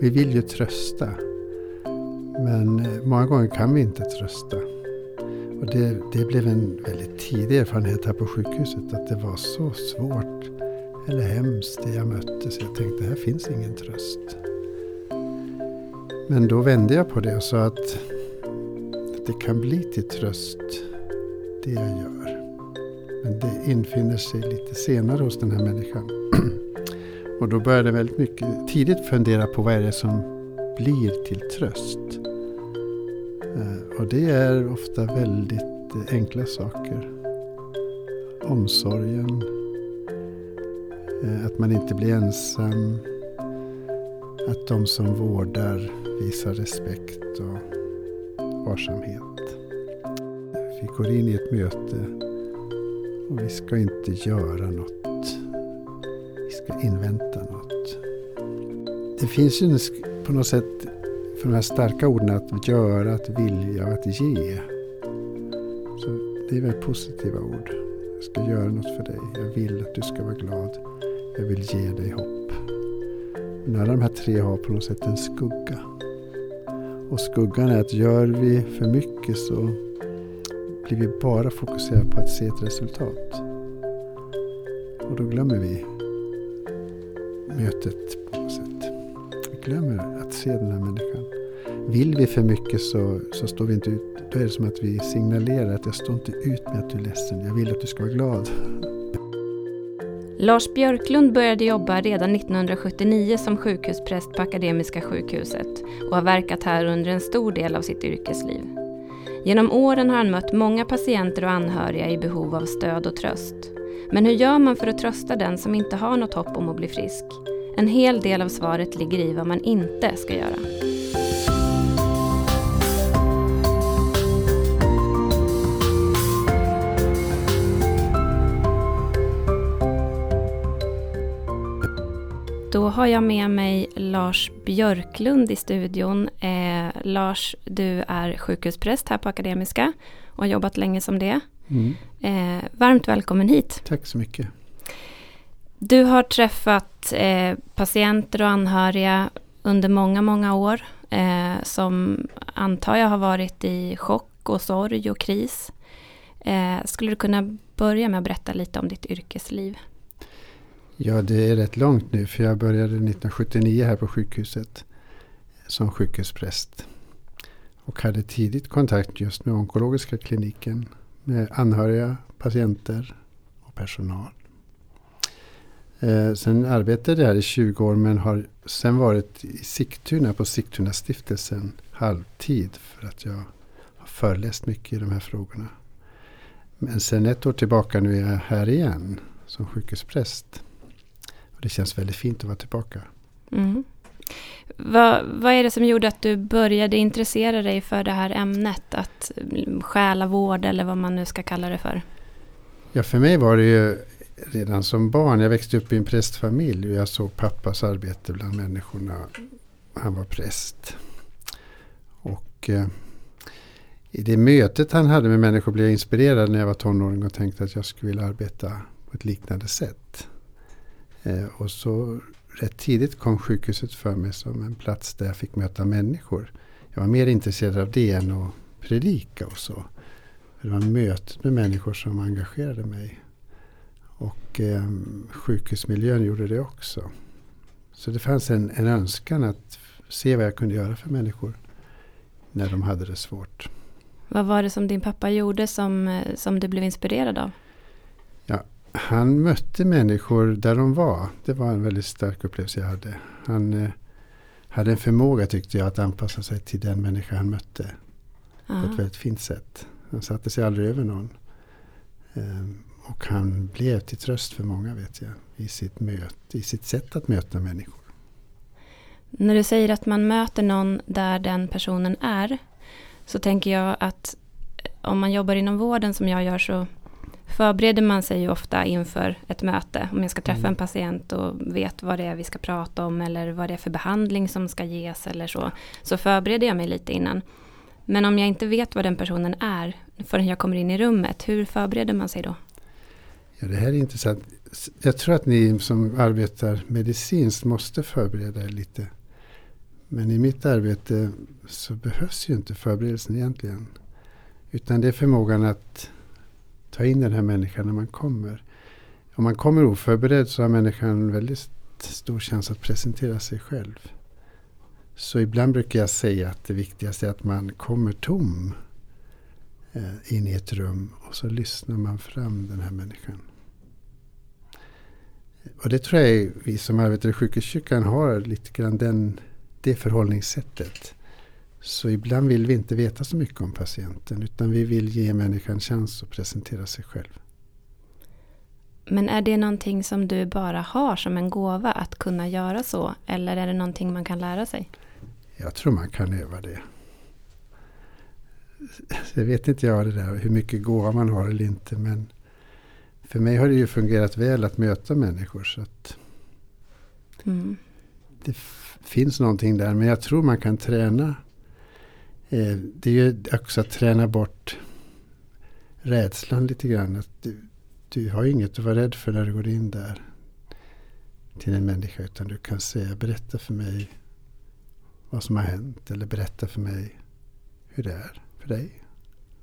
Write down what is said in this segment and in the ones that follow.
Vi vill ju trösta. Men eh, många gånger kan vi inte trösta. Och det, det blev en väldigt tidig erfarenhet här på sjukhuset att det var så svårt eller hemskt det jag mötte så jag tänkte här finns ingen tröst. Men då vände jag på det och sa att det kan bli till tröst det jag gör. Men det infinner sig lite senare hos den här människan. Och då började jag väldigt mycket tidigt fundera på vad är det som blir till tröst. Eh, och det är ofta väldigt eh, enkla saker. Omsorgen, eh, att man inte blir ensam, att de som vårdar visar respekt och varsamhet. Vi går in i ett möte och vi ska inte göra något. Ska invänta något. Det finns ju på något sätt för de här starka orden att göra, att vilja och att ge. Så det är väldigt positiva ord. Jag ska göra något för dig. Jag vill att du ska vara glad. Jag vill ge dig hopp. Men alla de här tre har på något sätt en skugga. Och skuggan är att gör vi för mycket så blir vi bara fokuserade på att se ett resultat. Och då glömmer vi mötet på något sätt. Vi glömmer att se den här människan. Vill vi för mycket så, så står vi inte ut. Då är det som att vi signalerar att jag står inte ut med att du är ledsen. Jag vill att du ska vara glad. Lars Björklund började jobba redan 1979 som sjukhuspräst på Akademiska sjukhuset och har verkat här under en stor del av sitt yrkesliv. Genom åren har han mött många patienter och anhöriga i behov av stöd och tröst. Men hur gör man för att trösta den som inte har något hopp om att bli frisk? En hel del av svaret ligger i vad man inte ska göra. Då har jag med mig Lars Björklund i studion. Eh, Lars, du är sjukhuspräst här på Akademiska och har jobbat länge som det. Mm. Eh, varmt välkommen hit. Tack så mycket. Du har träffat eh, patienter och anhöriga under många, många år eh, som antar jag har varit i chock och sorg och kris. Eh, skulle du kunna börja med att berätta lite om ditt yrkesliv? Ja, det är rätt långt nu för jag började 1979 här på sjukhuset som sjukhuspräst. Och hade tidigt kontakt just med onkologiska kliniken, med anhöriga, patienter och personal. Eh, sen arbetade jag här i 20 år men har sen varit i Sigtuna på Sigtuna stiftelsen halvtid för att jag har föreläst mycket i de här frågorna. Men sen ett år tillbaka nu är jag här igen som sjukhuspräst. Och det känns väldigt fint att vara tillbaka. Mm. Vad, vad är det som gjorde att du började intressera dig för det här ämnet? Att mm, stjäla själavård eller vad man nu ska kalla det för. Ja, för mig var det ju redan som barn. Jag växte upp i en prästfamilj och jag såg pappas arbete bland människorna. Han var präst. Och eh, i det mötet han hade med människor blev jag inspirerad när jag var tonåring och tänkte att jag skulle vilja arbeta på ett liknande sätt. Eh, och så rätt tidigt kom sjukhuset för mig som en plats där jag fick möta människor. Jag var mer intresserad av det än att predika och så. Det var mötet med människor som engagerade mig. Och eh, sjukhusmiljön gjorde det också. Så det fanns en, en önskan att se vad jag kunde göra för människor när de hade det svårt. Vad var det som din pappa gjorde som, eh, som du blev inspirerad av? Ja, han mötte människor där de var. Det var en väldigt stark upplevelse jag hade. Han eh, hade en förmåga tyckte jag att anpassa sig till den människa han mötte. Aha. På ett väldigt fint sätt. Han satte sig aldrig över någon. Um, och han blev till tröst för många vet jag. I sitt, möte, I sitt sätt att möta människor. När du säger att man möter någon där den personen är. Så tänker jag att om man jobbar inom vården som jag gör så förbereder man sig ju ofta inför ett möte. Om jag ska träffa mm. en patient och vet vad det är vi ska prata om eller vad det är för behandling som ska ges eller så. Så förbereder jag mig lite innan. Men om jag inte vet vad den personen är förrän jag kommer in i rummet, hur förbereder man sig då? Ja, det här är intressant. Jag tror att ni som arbetar medicinskt måste förbereda er lite Men i mitt arbete så behövs ju inte förberedelsen egentligen. Utan det är förmågan att ta in den här människan när man kommer. Om man kommer oförberedd så har människan väldigt stor chans att presentera sig själv. Så ibland brukar jag säga att det viktigaste är att man kommer tom eh, in i ett rum och så lyssnar man fram den här människan. Och det tror jag vi som arbetar i sjukhuskyrkan har lite grann den, det förhållningssättet. Så ibland vill vi inte veta så mycket om patienten utan vi vill ge människan chans att presentera sig själv. Men är det någonting som du bara har som en gåva att kunna göra så? Eller är det någonting man kan lära sig? Jag tror man kan öva det. Jag vet inte jag det där hur mycket gåva man har eller inte. Men för mig har det ju fungerat väl att möta människor. Så att mm. Det finns någonting där. Men jag tror man kan träna. Eh, det är ju också att träna bort rädslan lite grann. Att du, du har inget att vara rädd för när du går in där till en människa. Utan du kan säga berätta för mig vad som har hänt. Eller berätta för mig hur det är för dig.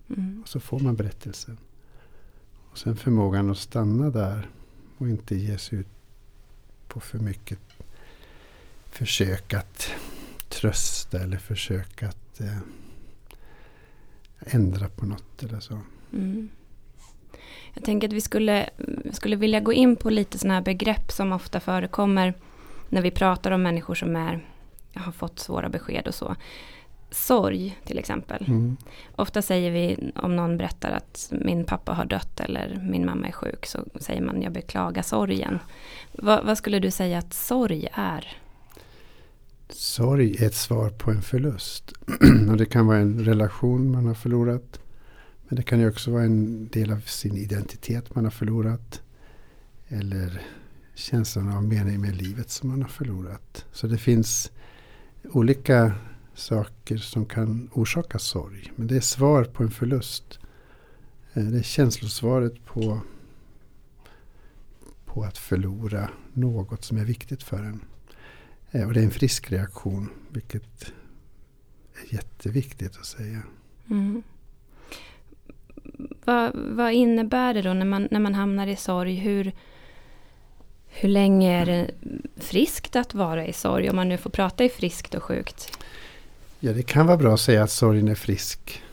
Mm. Och så får man berättelsen. Och sen förmågan att stanna där och inte ge sig ut på för mycket försök att trösta eller försök att eh, ändra på något eller så. Mm. Jag tänker att vi skulle, skulle vilja gå in på lite sådana här begrepp som ofta förekommer när vi pratar om människor som är, har fått svåra besked och så sorg till exempel. Mm. Ofta säger vi om någon berättar att min pappa har dött eller min mamma är sjuk så säger man jag beklagar sorgen. Va, vad skulle du säga att sorg är? Sorg är ett svar på en förlust. och det kan vara en relation man har förlorat. Men det kan ju också vara en del av sin identitet man har förlorat. Eller känslan av mening med livet som man har förlorat. Så det finns olika saker som kan orsaka sorg. Men det är svar på en förlust. Eh, det är känslosvaret på, på att förlora något som är viktigt för en. Eh, och det är en frisk reaktion, vilket är jätteviktigt att säga. Mm. Vad, vad, innebär det då när man, när man hamnar i sorg? Hur, hur länge är det friskt att vara i sorg? Om man nu får prata i friskt och sjukt. Ja, det kan vara bra att säga att sorgen är frisk.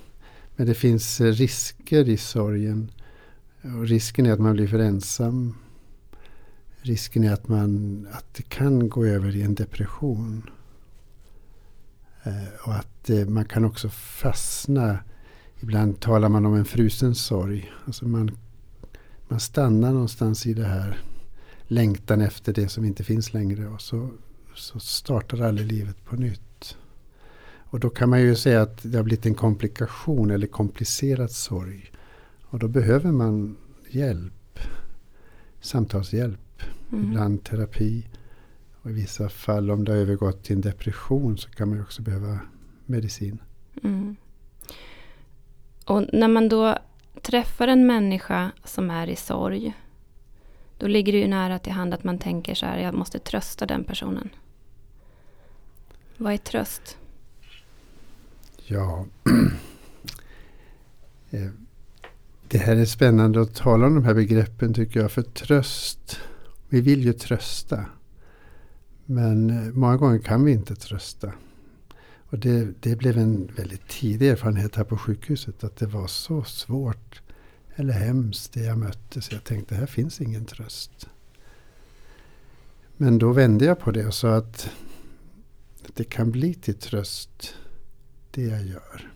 Men det finns risker i sorgen. Och risken är att man blir för ensam. Risken är att, man, att det kan gå över i en depression. Eh, och att eh, man kan också fastna. Ibland talar man om en frusen sorg. Alltså man, man stannar någonstans i det här längtan efter det som inte finns längre. Och så, så startar aldrig livet på nytt. Och då kan man ju säga att det har blivit en komplikation eller komplicerad sorg. Och då behöver man hjälp. Samtalshjälp. Mm. Ibland terapi. Och i vissa fall om det har övergått till en depression så kan man också behöva medicin. Mm. Och när man då träffar en människa som är i sorg. Då ligger det ju nära till hand att man tänker så här, jag måste trösta den personen. Vad är tröst? Ja, eh, det här är spännande att tala om de här begreppen tycker jag. För tröst, vi vill ju trösta. Men eh, många gånger kan vi inte trösta. Och det, det blev en väldigt tidig erfarenhet här på sjukhuset. Att det var så svårt eller hemskt det jag mötte. Så jag tänkte här finns ingen tröst. Men då vände jag på det och sa att det kan bli till tröst det jag gör.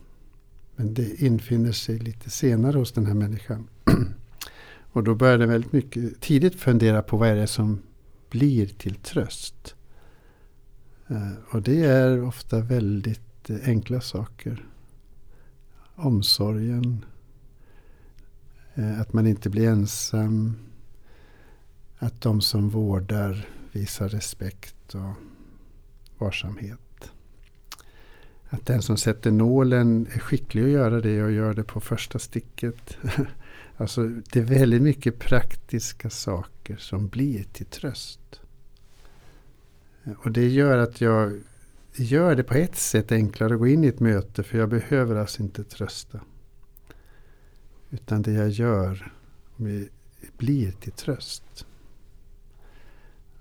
Men det infinner sig lite senare hos den här människan. Och då började jag väldigt mycket tidigt fundera på vad är det som blir till tröst. Eh, och det är ofta väldigt eh, enkla saker. Omsorgen. Eh, att man inte blir ensam. Att de som vårdar visar respekt och varsamhet. Att den som sätter nålen är skicklig att göra det och gör det på första sticket. alltså det är väldigt mycket praktiska saker som blir till tröst. Och det gör att jag gör det på ett sätt enklare att gå in i ett möte för jag behöver alltså inte trösta. Utan det jag gör blir till tröst.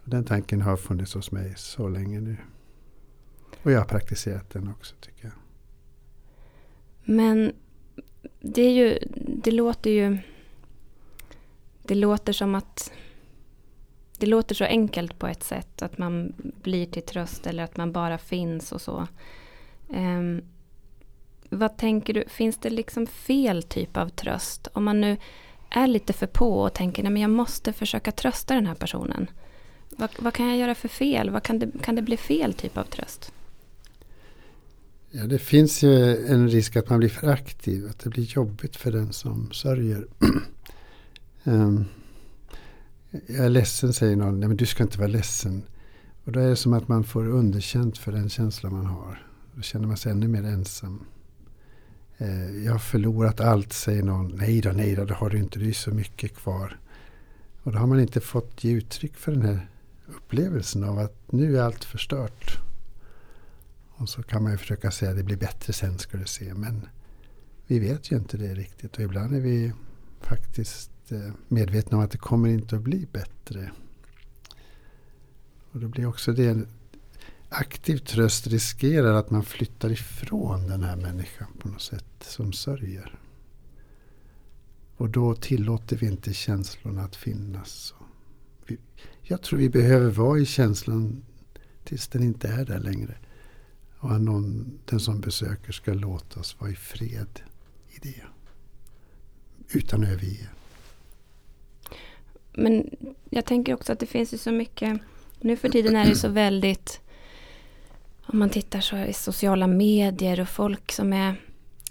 Den tanken har funnits hos mig så länge nu. Och jag har praktiserat den också tycker jag. Men det är ju, det låter ju, det låter som att det låter så enkelt på ett sätt att man blir till tröst eller att man bara finns och så. Um, vad tänker du, finns det liksom fel typ av tröst? Om man nu är lite för på och tänker att jag måste försöka trösta den här personen. Vad, vad, kan jag göra för fel? Vad kan, det, kan det bli fel typ av tröst? Ja, det finns ju en risk att man blir för aktiv. Att det blir jobbigt för den som sörjer. um, jag är ledsen säger någon. Nej men du ska inte vara ledsen. Och då är det som att man får underkänt för den känsla man har. Då känner man sig ännu mer ensam. Eh, jag har förlorat allt säger någon. Nej då, nej då, det har du inte. Det är så mycket kvar. Och då har man inte fått ge uttryck för den här upplevelsen av att nu är allt förstört. Och så kan man ju försöka säga att det blir bättre sen ska du se. Men vi vet ju inte det riktigt. Och ibland är vi faktiskt eh, medvetna om att det kommer inte att bli bättre. Och då blir också det en aktiv tröst riskerar att man flyttar ifrån den här människan på något sätt som sörjer. Och då tillåter vi inte känslorna att finnas. Jag tror vi behöver vara i känslan tills den inte är där längre. Och att någon, den som besöker ska låta oss vara i fred i det. Utan att överge. Men jag tänker också att det finns ju så mycket, nu för tiden är det så väldigt, om man tittar så i sociala medier och folk som är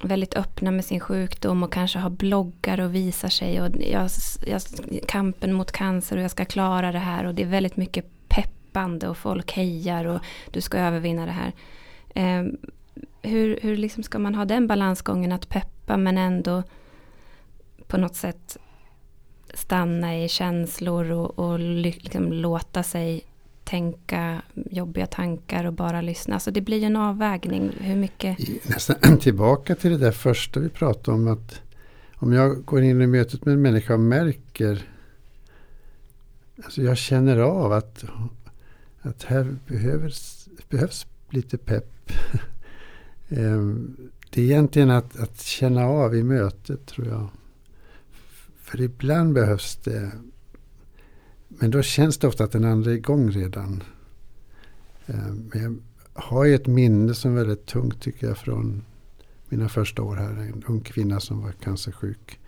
väldigt öppna med sin sjukdom och kanske har bloggar och visar sig och jag, jag, kampen mot cancer och jag ska klara det här och det är väldigt mycket peppande och folk hejar och du ska övervinna det här. Eh, hur hur liksom ska man ha den balansgången att peppa men ändå på något sätt stanna i känslor och, och liksom låta sig tänka jobbiga tankar och bara lyssna. Alltså det blir en avvägning. Hur mycket... Nästan tillbaka till det där första vi pratade om. att Om jag går in i mötet med en människa och märker Alltså jag känner av att, att här behövs, behövs lite pepp. Ehm, det är egentligen att, att känna av i mötet tror jag. För ibland behövs det men då känns det ofta att den andra är igång redan. Ehm, men jag har ju ett minne som är väldigt tungt tycker jag från mina första år här. En ung kvinna som var cancersjuk.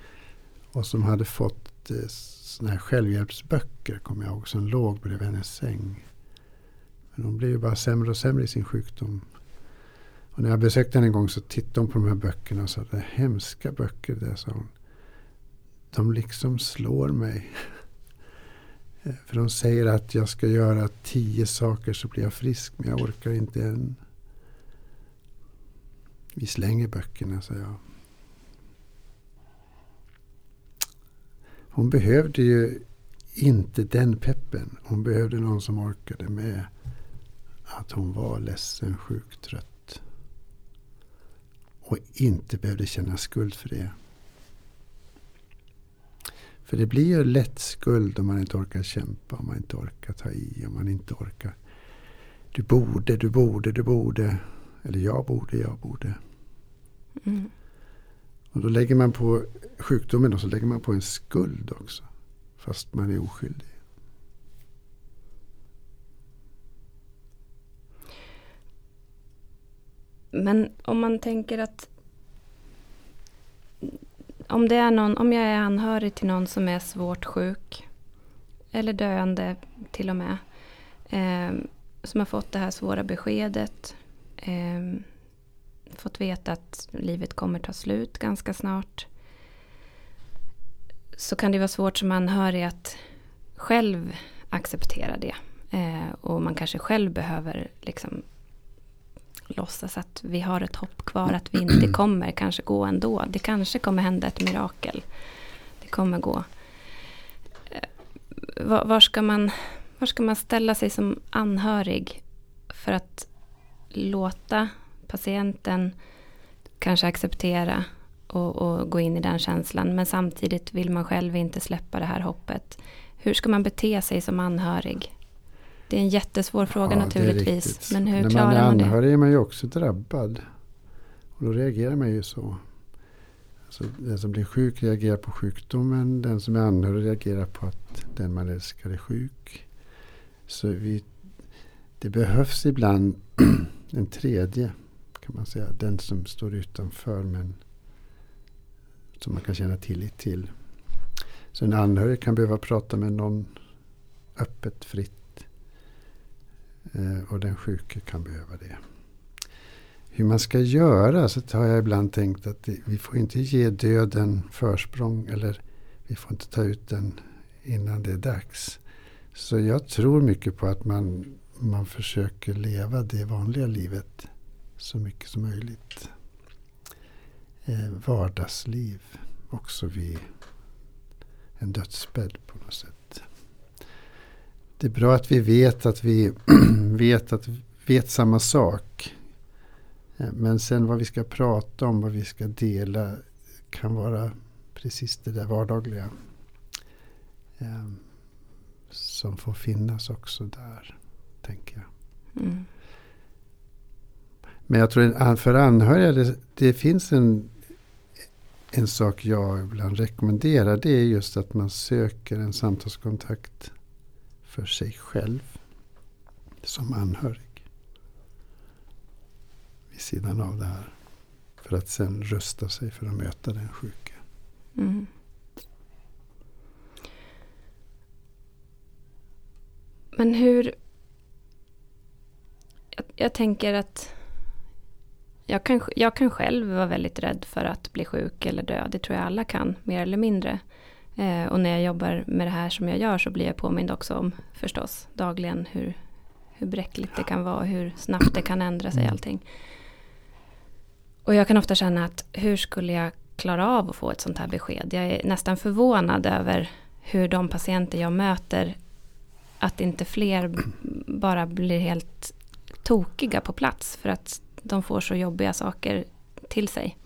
Och som hade fått eh, såna här självhjälpsböcker kommer jag ihåg. Som låg bredvid hennes säng. Men hon blev ju bara sämre och sämre i sin sjukdom. Och när jag besökte henne en gång så tittade hon på de här böckerna och sa det är hemska böcker det, sa hon. De liksom slår mig. För de säger att jag ska göra tio saker så blir jag frisk. Men jag orkar inte än. Vi slänger böckerna, sa jag. Hon behövde ju inte den peppen. Hon behövde någon som orkade med att hon var ledsen, sjuk, trött. Och inte behövde känna skuld för det. För det blir ju lätt skuld om man inte orkar kämpa, om man inte orkar ta i, om man inte orkar. Du borde, du borde, du borde. Eller jag borde, jag borde. Mm. Och då lägger man på sjukdomen och så lägger man på en skuld också. Fast man är oskyldig. Men om man tänker att om, det är någon, om jag är anhörig till någon som är svårt sjuk eller döende till och med. Eh, som har fått det här svåra beskedet. Eh, fått veta att livet kommer ta slut ganska snart. Så kan det vara svårt som anhörig att själv acceptera det. Eh, och man kanske själv behöver liksom låtsas att vi har ett hopp kvar, att vi inte kommer kanske gå ändå. Det kanske kommer hända ett mirakel. Det kommer gå. Eh, var, var, ska man, var ska man ställa sig som anhörig för att låta patienten kanske acceptera och, och, gå in i den känslan. Men samtidigt vill man själv inte släppa det här hoppet. Hur ska man bete sig som anhörig? Det är en jättesvår fråga ja, naturligtvis. Men hur När klarar man, man det? När man är anhörig är man ju också drabbad. Och då reagerar man ju så. Alltså, den som blir sjuk reagerar på sjukdomen. Den som är anhörig reagerar på att den man älskar är sjuk. Så vi, det behövs ibland en tredje kan man säga. Den som står utanför men som man kan känna tillit till. Så en anhörig kan behöva prata med någon öppet, fritt. Eh, och den sjuke kan behöva det. Hur man ska göra så har jag ibland tänkt att vi får inte ge döden försprång. Eller vi får inte ta ut den innan det är dags. Så jag tror mycket på att man, man försöker leva det vanliga livet så mycket som möjligt. Eh, vardagsliv också vid en dödsbädd på något sätt. Det är bra att vi vet att vi vet, att vet samma sak. Men sen vad vi ska prata om, vad vi ska dela kan vara precis det där vardagliga. Eh, som får finnas också där, tänker jag. Mm. Men jag tror för anhöriga, det, det, finns en, en sak jag ibland rekommenderar. Det är just att man söker en samtalskontakt för sig själv som anhörig. Vid sidan av det här. För att sen rusta sig för att möta den sjuke. Mm. Men hur... Jag, jag tänker att jag kan, jag kan själv vara väldigt rädd för att bli sjuk eller dö. Det tror jag alla kan, mer eller mindre. Eh, och när jag jobbar med det här som jag gör så blir jag påmind också om förstås dagligen hur, hur bräckligt det kan vara, hur snabbt det kan ändra sig mm. allting. Och jag kan ofta känna att hur skulle jag klara av att få ett sånt här besked? Jag är nästan förvånad över hur de patienter jag möter, att inte fler bara blir helt tokiga på plats för att de får så jobbiga saker till sig.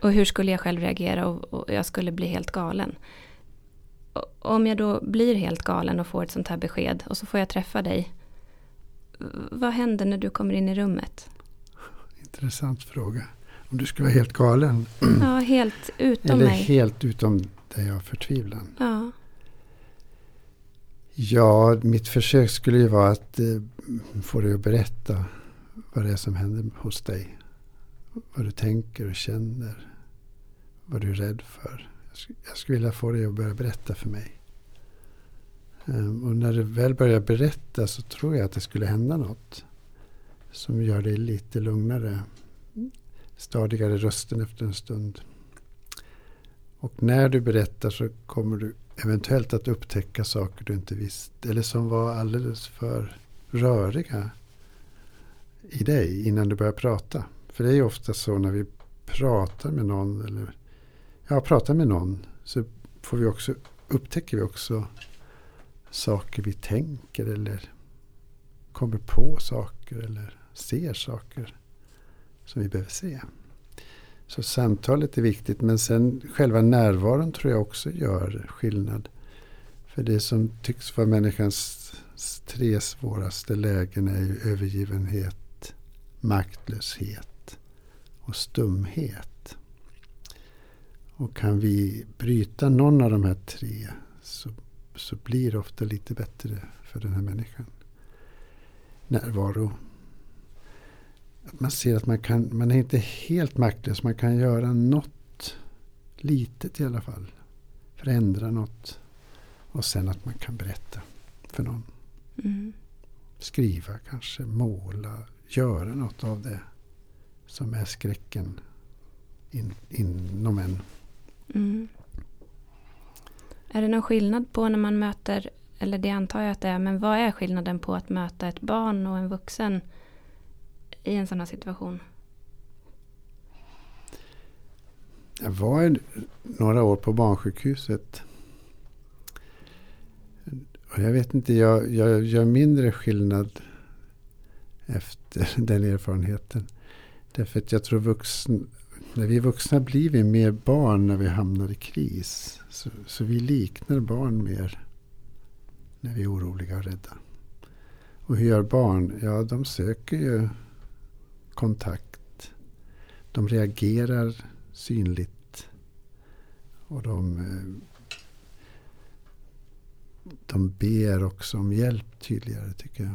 Och hur skulle jag själv reagera och, och jag skulle bli helt galen. Och om jag då blir helt galen och får ett sånt här besked och så får jag träffa dig. Vad händer när du kommer in i rummet? Intressant fråga. Om du skulle vara helt galen? Ja, helt utom Eller mig. helt utom dig av förtvivlan? Ja. Ja, mitt försök skulle ju vara att eh, få dig att berätta vad det är som händer hos dig. Vad du tänker och känner. Vad du är rädd för. Jag skulle vilja få dig att börja berätta för mig. Ehm, och när du väl börjar berätta så tror jag att det skulle hända något. Som gör dig lite lugnare. Stadigare rösten efter en stund. Och när du berättar så kommer du eventuellt att upptäcka saker du inte visste. Eller som var alldeles för röriga i dig innan du började prata. För det är ju ofta så när vi pratar med någon eller ja, pratar med någon så får vi också, upptäcker vi också saker vi tänker eller kommer på saker eller ser saker som vi behöver se. Så samtalet är viktigt men sen själva närvaron tror jag också gör skillnad. För det som tycks vara människans tre svåraste lägen är ju övergivenhet, maktlöshet och stumhet. Och kan vi bryta någon av de här tre så, så blir det ofta lite bättre för den här människan. Närvaro. Att man ser att man, kan, man är inte helt maktlös. Man kan göra något litet i alla fall. Förändra något. Och sen att man kan berätta för någon. Mm. Skriva kanske, måla, göra något av det som är skräcken in, inom en. Mm. Är det någon skillnad på när man möter, eller det antar jag att det är, men vad är skillnaden på att möta ett barn och en vuxen i en sån här situation? Jag var några år på barnsjukhuset. Och jag vet inte, jag, jag gör mindre skillnad efter den erfarenheten. Därför att jag tror vuxen, när vi är vuxna blir vi mer barn när vi hamnar i kris. Så, så vi liknar barn mer när vi är oroliga och rädda. Och hur gör barn? Ja, de söker ju kontakt. De reagerar synligt. Och de, eh, de ber också om hjälp tydligare tycker jag.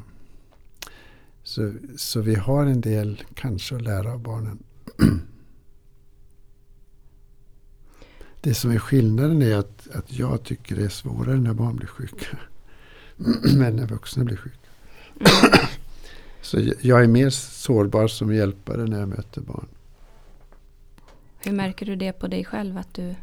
Så, så vi har en del kanske att lära av barnen. Det som är skillnaden är att, att jag tycker det är svårare när barn blir sjuka. Men när vuxna blir sjuka. Så jag är mer sårbar som hjälpare när jag möter barn. Hur märker du det på dig själv att du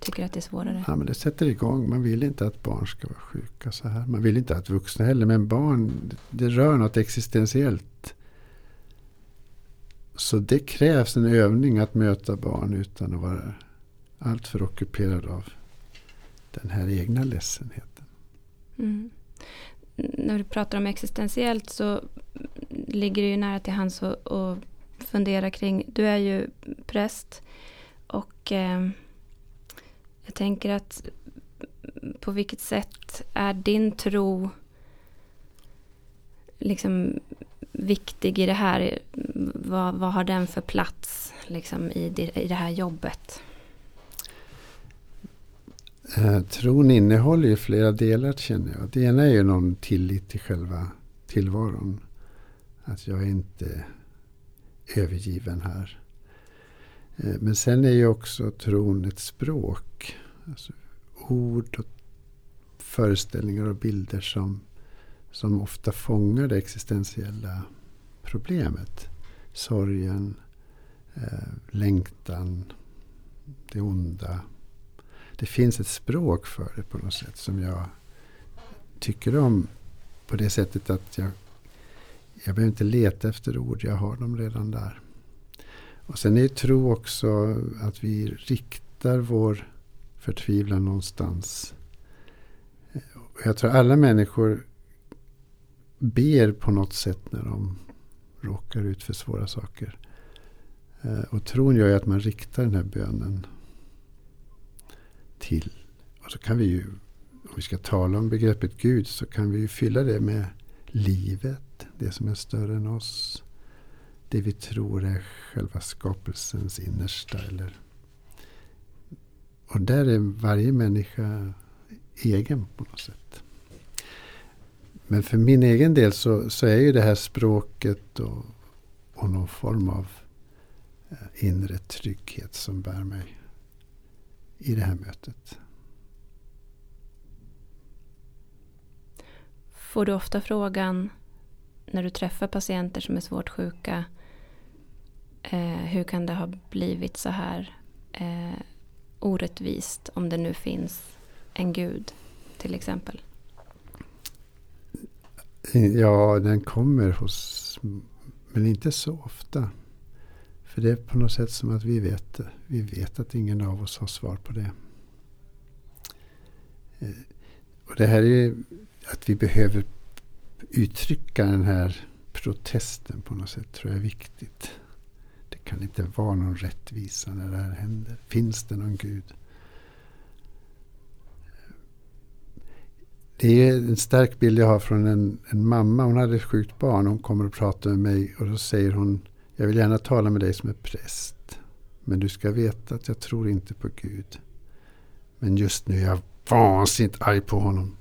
tycker att det är svårare? Ja, men det sätter igång. Man vill inte att barn ska vara sjuka så här. Man vill inte att vuxna heller. Men barn, det rör något existentiellt. Så det krävs en övning att möta barn utan att vara alltför ockuperad av den här egna ledsenheten. Mm. När du pratar om existentiellt så ligger det ju nära till hands att fundera kring, du är ju präst och eh, jag tänker att på vilket sätt är din tro liksom viktig i det här? Vad, vad har den för plats liksom, i, det, i det här jobbet? Eh, tron innehåller ju flera delar känner jag. Det ena är ju någon tillit till själva tillvaron. Att jag är inte övergiven här. Eh, men sen är ju också tron ett språk. Alltså ord och föreställningar och bilder som, som ofta fångar det existentiella problemet. Sorgen, eh, längtan, det onda. Det finns ett språk för det på något sätt som jag tycker om. På det sättet att jag, jag behöver inte leta efter ord, jag har dem redan där. Och sen är tro också att vi riktar vår förtvivlan någonstans. Jag tror alla människor ber på något sätt när de råkar ut för svåra saker. Eh, och tron gör ju att man riktar den här bönen till. Och så kan vi ju, om vi ska tala om begreppet Gud, så kan vi ju fylla det med livet, det som är större än oss det vi tror är själva skapelsens innersta. Eller, och där är varje människa egen på något sätt. Men för min egen del så, så är ju det här språket och, och någon form av eh, inre trygghet som bär mig i det här mötet. Får du ofta frågan när du träffar patienter som är svårt sjuka Eh, hur kan det ha blivit så här eh, orättvist om det nu finns en gud till exempel? Ja, den kommer hos, men inte så ofta. För det är på något sätt som att vi vet det. Vi vet att ingen av oss har svar på det. Eh, och det här är att vi behöver uttrycka den här protesten på något sätt tror jag är viktigt kan inte vara någon rättvisa när det här händer. Finns det någon Gud? Det är en stark bild jag har från en, en mamma. Hon hade ett sjukt barn. Hon kommer och pratar med mig och då säger hon Jag vill gärna tala med dig som är präst. Men du ska veta att jag tror inte på Gud. Men just nu är jag vansinnigt arg på honom.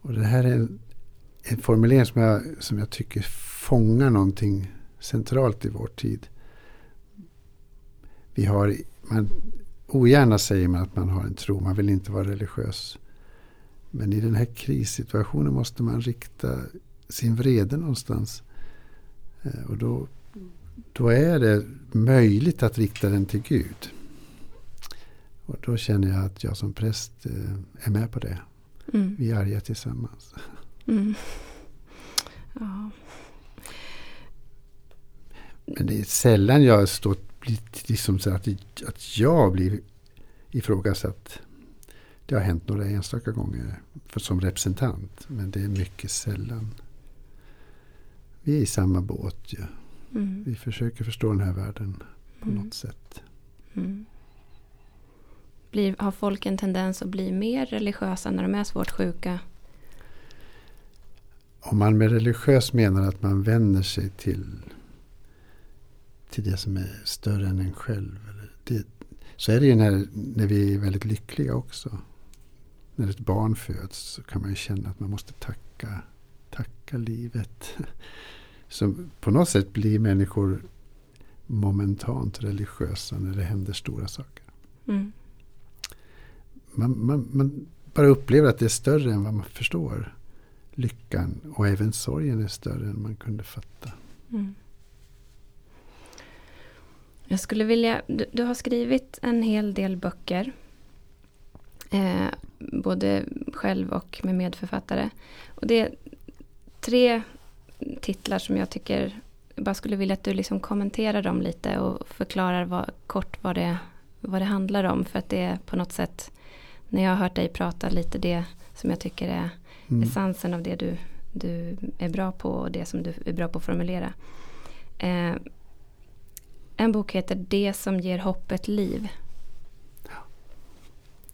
Och det här är en, en formulering som jag, som jag tycker fångar någonting centralt i vår tid. Vi har, man, ogärna säger man att man har en tro, man vill inte vara religiös. Men i den här krissituationen måste man rikta sin vrede någonstans. Eh, och då, då är det möjligt att rikta den till Gud. Och då känner jag att jag som präst eh, är med på det. Mm. Vi är arga tillsammans. Mm. Ja. Men det är sällan jag står liksom så att, att jag blir ifrågasatt. Det har hänt några enstaka gånger för, som representant. Men det är mycket sällan. vi är i samma båt ju. Mm. Vi försöker förstå den här världen på Mm. något sätt. Mm. Blir, har folk en tendens att bli mer religiösa när de är svårt sjuka? Om man med religiös menar att man vänder sig till, till det som är större än en själv. Det, så är det ju när, när vi är väldigt lyckliga också. När ett barn föds så kan man ju känna att man måste tacka, tacka livet. Så på något sätt blir människor momentant religiösa när det händer stora saker. Mm. Man, man, man bara upplever att det är större än vad man förstår. Lyckan och även sorgen är större än man kunde fatta. Mm. Jag skulle vilja, du, du har skrivit en hel del böcker. Eh, både själv och med medförfattare. Och det är tre titlar som jag tycker, jag bara skulle vilja att du liksom kommenterar dem lite och förklarar vad, kort vad det, vad det handlar om. För att det är på något sätt, när jag har hört dig prata lite det som jag tycker är Mm. essensen av det du, du är bra på och det som du är bra på att formulera. Eh, en bok heter Det som ger hopp ett liv.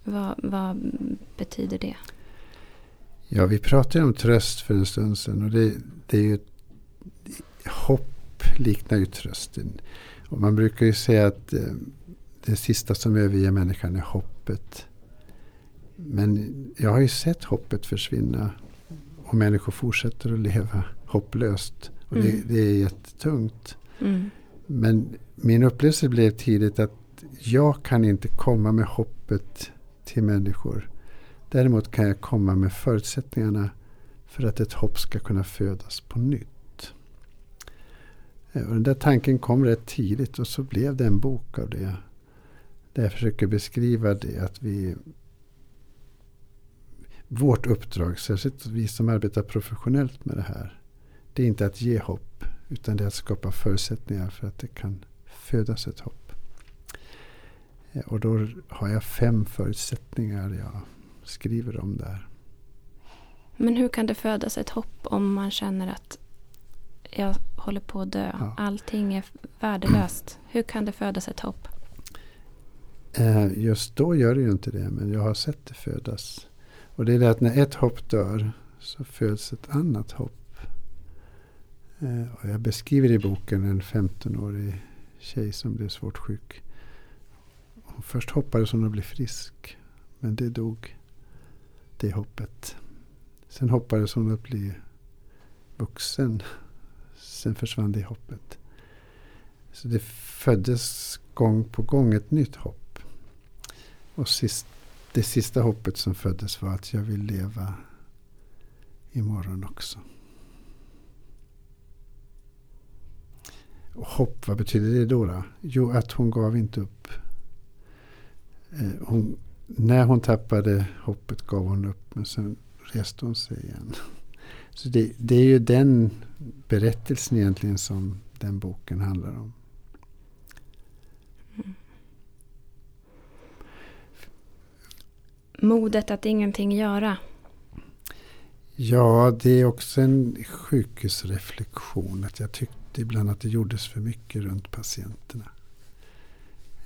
Vad, vad betyder det? Ja, vi pratade om tröst för en stund sedan. Och det, det är ju, hopp liknar ju trösten. Och man brukar ju säga att eh, det sista som överger människan är hoppet. Men jag har ju sett hoppet försvinna. Och människor fortsätter att leva hopplöst. Och det, Mm. det är jättetungt. Mm. Men min upplevelse blev tidigt att jag kan inte komma med hoppet till människor. Däremot kan jag komma med förutsättningarna för att ett hopp ska kunna födas på nytt. Eh, och den där tanken kom rätt tidigt och så blev det en bok av det. Där jag försöker beskriva det att vi vårt uppdrag, särskilt vi som arbetar professionellt med det här, det är inte att ge hopp utan det är att skapa förutsättningar för att det kan födas ett hopp. Eh, Och då har jag fem förutsättningar jag skriver om där. Men hur kan det födas ett hopp om man känner att jag håller på att dö? Ja. Allting är värdelöst. Hur kan det födas ett hopp? Eh, Just då gör det ju inte det, men jag har sett det födas. Och det är det att när ett hopp dör så föds ett annat hopp. Eh, och jag beskriver i boken en 15-årig tjej som blev svårt sjuk. Hon först hoppades hon att bli frisk, men det dog. Det hoppet. Sen hoppades hon att bli vuxen. Sen försvann det hoppet. Så det föddes gång på gång ett nytt hopp. Och sist, det sista hoppet som föddes var att jag vill leva imorgon också. Hopp, vad betyder det då? då? Jo, att hon gav inte upp. Eh, Hon, när hon tappade hoppet gav hon upp, men sen reste hon sig igen. Så det, det är ju den berättelsen egentligen som den boken handlar om. Modet att ingenting göra. Ja, det är också en sjukhusreflektion. Att jag tyckte ibland att det gjordes för mycket runt patienterna.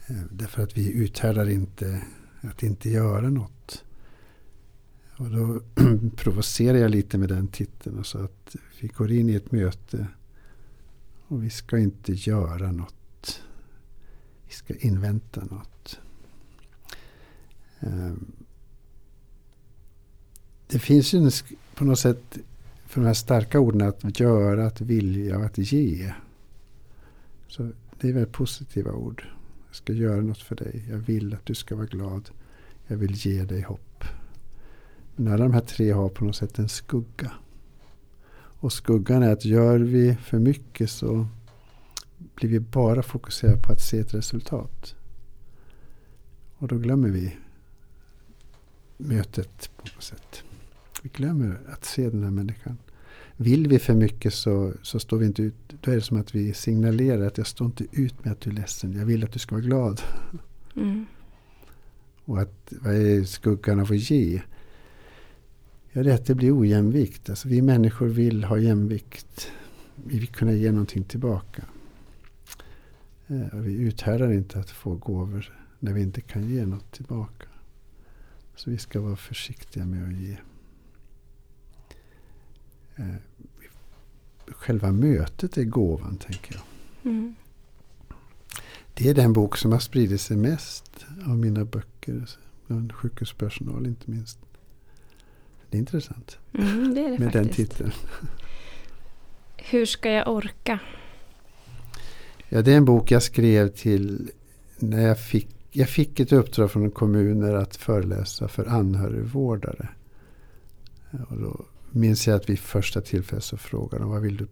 Eh, därför att vi uthärdar inte att inte göra något. Och då provocerar jag lite med den titeln och sa att vi går in i ett möte och vi ska inte göra något. Vi ska invänta något. Ehm, det finns ju på något sätt för de här starka orden att göra, att vilja och att ge. Så det är väldigt positiva ord. Jag ska göra något för dig. Jag vill att du ska vara glad. Jag vill ge dig hopp. Men alla de här tre har på något sätt en skugga. Och skuggan är att gör vi för mycket så blir vi bara fokuserade på att se ett resultat. Och då glömmer vi mötet på något sätt. Vi glömmer att se den här människan. Vill vi för mycket så, så står vi inte ut. Då är det som att vi signalerar att jag står inte ut med att du är ledsen. Jag vill att du ska vara glad. Mm. Och att vad är skuggan av att ge? Ja, det är att det blir ojämvikt. Alltså, vi människor vill ha jämvikt. vi vill kunna ge någonting tillbaka. Eh, vi uthärdar inte att få gåvor när vi inte kan ge något tillbaka. Så vi ska vara försiktiga med att ge. Eh, själva mötet är gåvan, tänker jag. Mm. Det är den bok som har spridit sig mest av mina böcker. Bland sjukhuspersonal inte minst. Det är intressant. Mm, det är det med faktiskt. den titeln. Hur ska jag orka? Ja, det är en bok jag skrev till när jag fick, jag fick ett uppdrag från kommuner att föreläsa för anhörigvårdare. Och då minns jag att vid första tillfället så frågade de vad, vill du,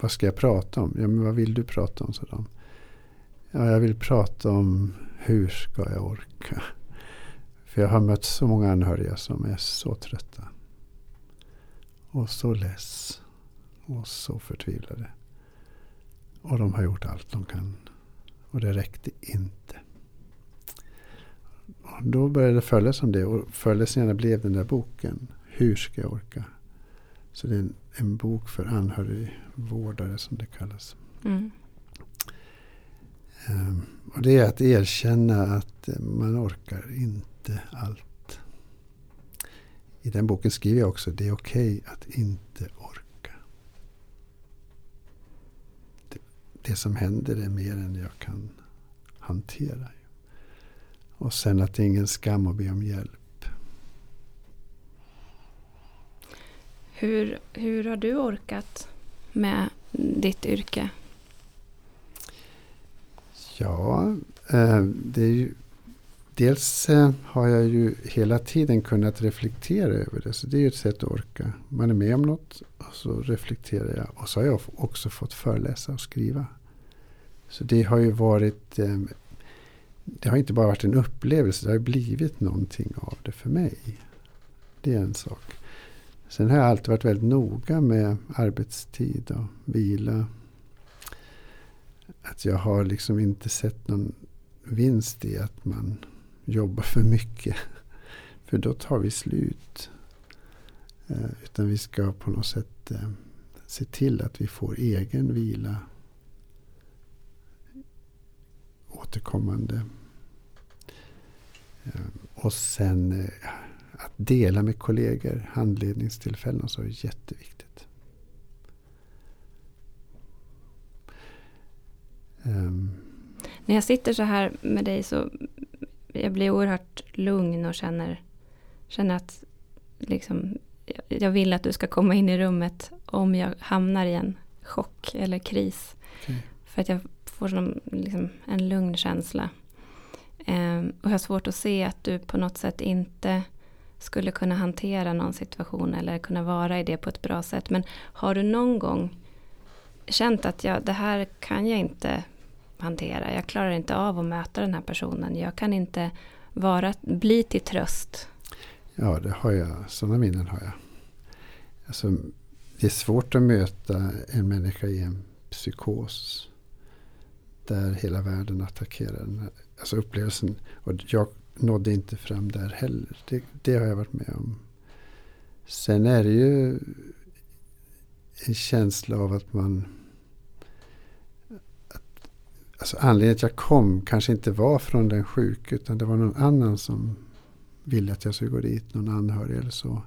vad ska jag prata om? Ja, men vad vill du prata om? Så de. Ja, jag vill prata om hur ska jag orka? För jag har mött så många anhöriga som är så trötta. Och så less. Och så förtvivlade. Och de har gjort allt de kan. Och det räckte inte. Och då började det följas om det. Och föreläsningarna blev den där boken. Hur ska jag orka? Så det är en, en bok för anhörigvårdare som det kallas. Mm. Um, och det är att erkänna att man orkar inte allt. I den boken skriver jag också det är okej okay att inte orka. Det, det, som händer är mer än jag kan hantera. Och sen att det är ingen skam att be om hjälp. Hur, hur har du orkat med ditt yrke? Ja, eh, det är ju, dels eh, har jag ju hela tiden kunnat reflektera över det. Så det är ju ett sätt att orka. Man är med om något och så reflekterar jag. Och så har jag också fått föreläsa och skriva. Så det har ju varit eh, det har inte bara varit en upplevelse, det har blivit någonting av det för mig. Det är en sak. Sen har jag alltid varit väldigt noga med arbetstid och vila. Att jag har liksom inte sett någon vinst i att man jobbar för mycket. För då tar vi slut. Eh, utan vi ska på något sätt eh, se till att vi får egen vila. Återkommande. Eh, och sen att dela med kollegor, handledningstillfällen och så är jätteviktigt. Um. När jag sitter så här med dig så jag blir oerhört lugn och känner, känner att liksom, jag vill att du ska komma in i rummet om jag hamnar i en chock eller kris. Okay. För att jag får som, liksom, en lugn känsla. Um, och jag har svårt att se att du på något sätt inte skulle kunna hantera någon situation eller kunna vara i det på ett bra sätt. Men har du någon gång känt att jag, det här kan jag inte hantera. Jag klarar inte av att möta den här personen. Jag kan inte vara, bli till tröst. Ja, det har jag. Sådana minnen har jag. Alltså, det är svårt att möta en människa i en psykos. Där hela världen attackerar den. Alltså upplevelsen. Och jag nådde inte fram där heller. Det, det, har jag varit med om. Sen är det ju en känsla av att man... Att, alltså anledningen till att jag kom kanske inte var från den sjuke utan det var någon annan som ville att jag skulle gå dit. Någon anhörig eller så.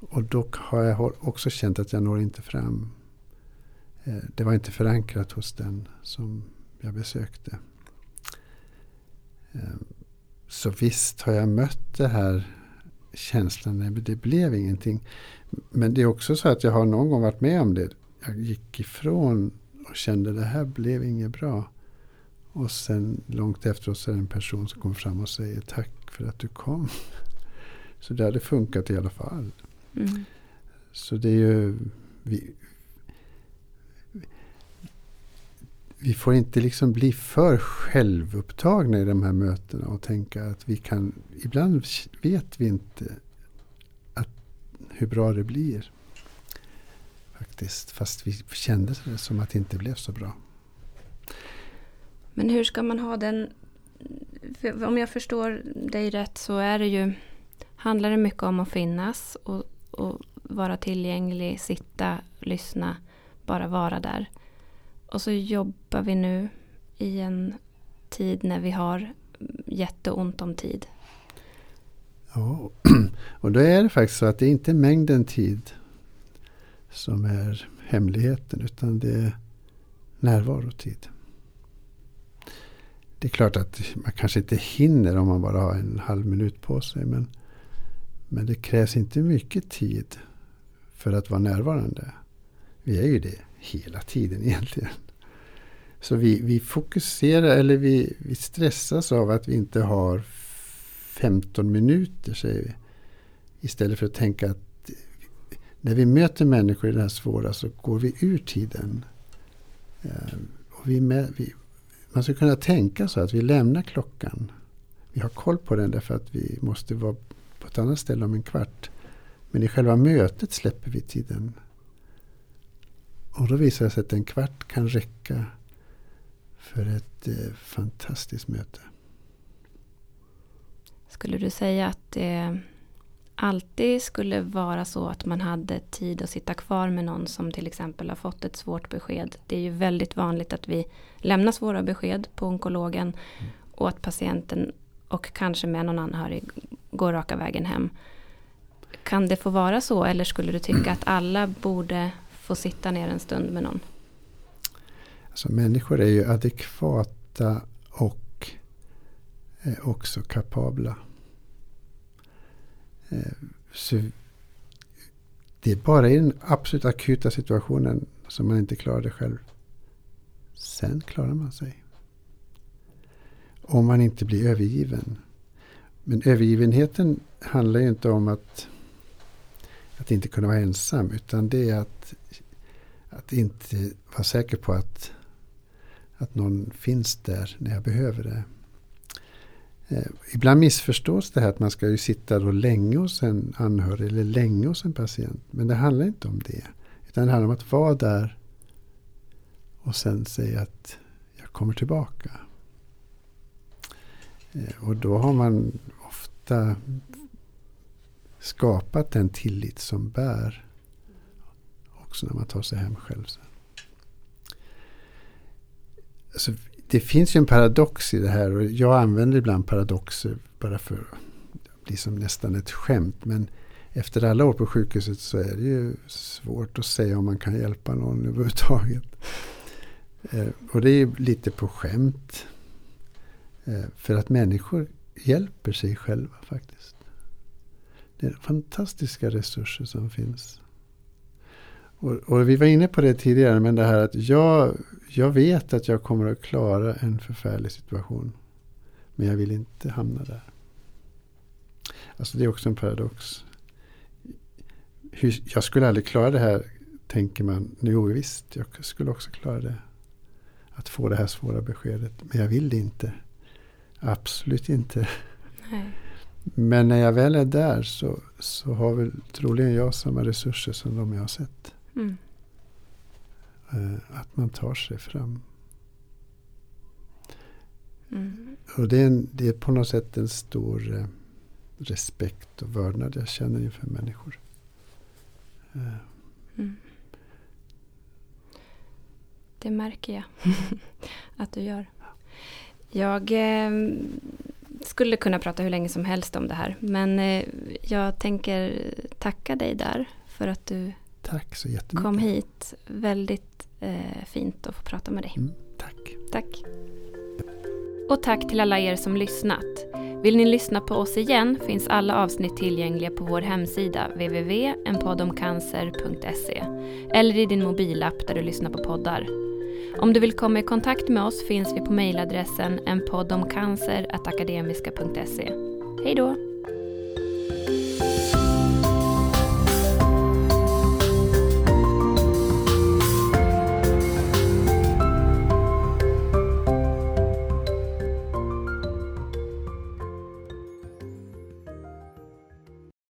Och då har jag också känt att jag når inte fram. Eh, det var inte förankrat hos den som jag besökte. Eh, så visst har jag mött det här känslan, men det blev ingenting. Men det är också så att jag har någon gång varit med om det. Jag gick ifrån och kände att det här blev inget bra. Och sen långt efteråt så är det en person som kommer fram och säger tack för att du kom. Så det hade funkat i alla fall. Mm. Så det är ju... Vi, vi får inte liksom bli för självupptagna i de här mötena och tänka att vi kan, ibland vet vi inte att, hur bra det blir. Faktiskt, fast vi kände det som att det inte blev så bra. Men hur ska man ha den, om jag förstår dig rätt så är det ju, handlar det mycket om att finnas och, och vara tillgänglig, sitta, lyssna bara vara där. Och så jobbar vi nu i en tid när vi har jätteont om tid. Ja, och då är det faktiskt så att det är inte mängden tid som är hemligheten utan det är närvarotid. Det är klart att man kanske inte hinner om man bara har en halv minut på sig. Men, men det krävs inte mycket tid för att vara närvarande. Vi är ju det hela tiden egentligen. Så vi, vi fokuserar, eller vi, vi stressas av att vi inte har 15 minuter, säger vi. Istället för att tänka att när vi möter människor i det här svåra så går vi ur tiden. Ehm, och vi, med, vi, man skulle kunna tänka så att vi lämnar klockan. Vi har koll på den därför att vi måste vara på ett annat ställe om en kvart. Men i själva mötet släpper vi tiden. Och då visar det sig att en kvart kan räcka för ett eh, fantastiskt möte. Skulle du säga att det alltid skulle vara så att man hade tid att sitta kvar med någon som till exempel har fått ett svårt besked. Det är ju väldigt vanligt att vi lämnar svåra besked på onkologen mm. och att patienten och kanske med någon anhörig går raka vägen hem. Kan det få vara så eller skulle du tycka att alla borde få sitta ner en stund med någon? Alltså, människor är ju adekvata och är också kapabla. Eh, så det är bara i den absolut akuta situationen som man inte klarar det själv. Sen klarar man sig. Om man inte blir övergiven. Men övergivenheten handlar ju inte om att, att inte kunna vara ensam. Utan det är att, att inte vara säker på att, att någon finns där när jag behöver det. Eh, ibland missförstås det här att man ska ju sitta då länge hos en anhörig eller länge hos en patient. Men det handlar inte om det. Utan det handlar om att vara där och sen säga att jag kommer tillbaka. Eh, och då har man ofta skapat den tillit som bär också när man tar sig hem själv. Alltså, det finns ju en paradox i det här och jag använder ibland paradoxer bara för att bli som nästan ett skämt. Men efter alla år på sjukhuset så är det ju svårt att säga om man kan hjälpa någon överhuvudtaget. Eh, och det är lite på skämt. Eh, för att människor hjälper sig själva faktiskt. Det är fantastiska resurser som finns. Och, och, vi var inne på det tidigare, men det här att jag, jag vet att jag kommer att klara en förfärlig situation. Men jag vill inte hamna där. Alltså det är också en paradox. Hur, jag skulle aldrig klara det här, tänker man. Jo visst, jag skulle också klara det. Att få det här svåra beskedet. Men jag vill det inte. Absolut inte. Nej. Men när jag väl är där så, så har väl troligen jag samma resurser som de jag har sett. Mm. Att man tar sig fram. Mm. Och det är, en, det är på något sätt en stor eh, respekt och vördnad jag känner inför människor. Eh. Mm. Det märker jag att du gör. Jag eh, skulle kunna prata hur länge som helst om det här. Men eh, jag tänker tacka dig där för att du Tack så jättemycket. Kom hit. Väldigt eh, fint att få prata med dig. Mm, tack. Tack. Och tack till alla er som lyssnat. Vill ni lyssna på oss igen finns alla avsnitt tillgängliga på vår hemsida www.enpoddomcancer.se eller i din mobilapp där du lyssnar på poddar. Om du vill komma i kontakt med oss finns vi på mejladressen enpoddomcancer.akademiska.se. Hej då!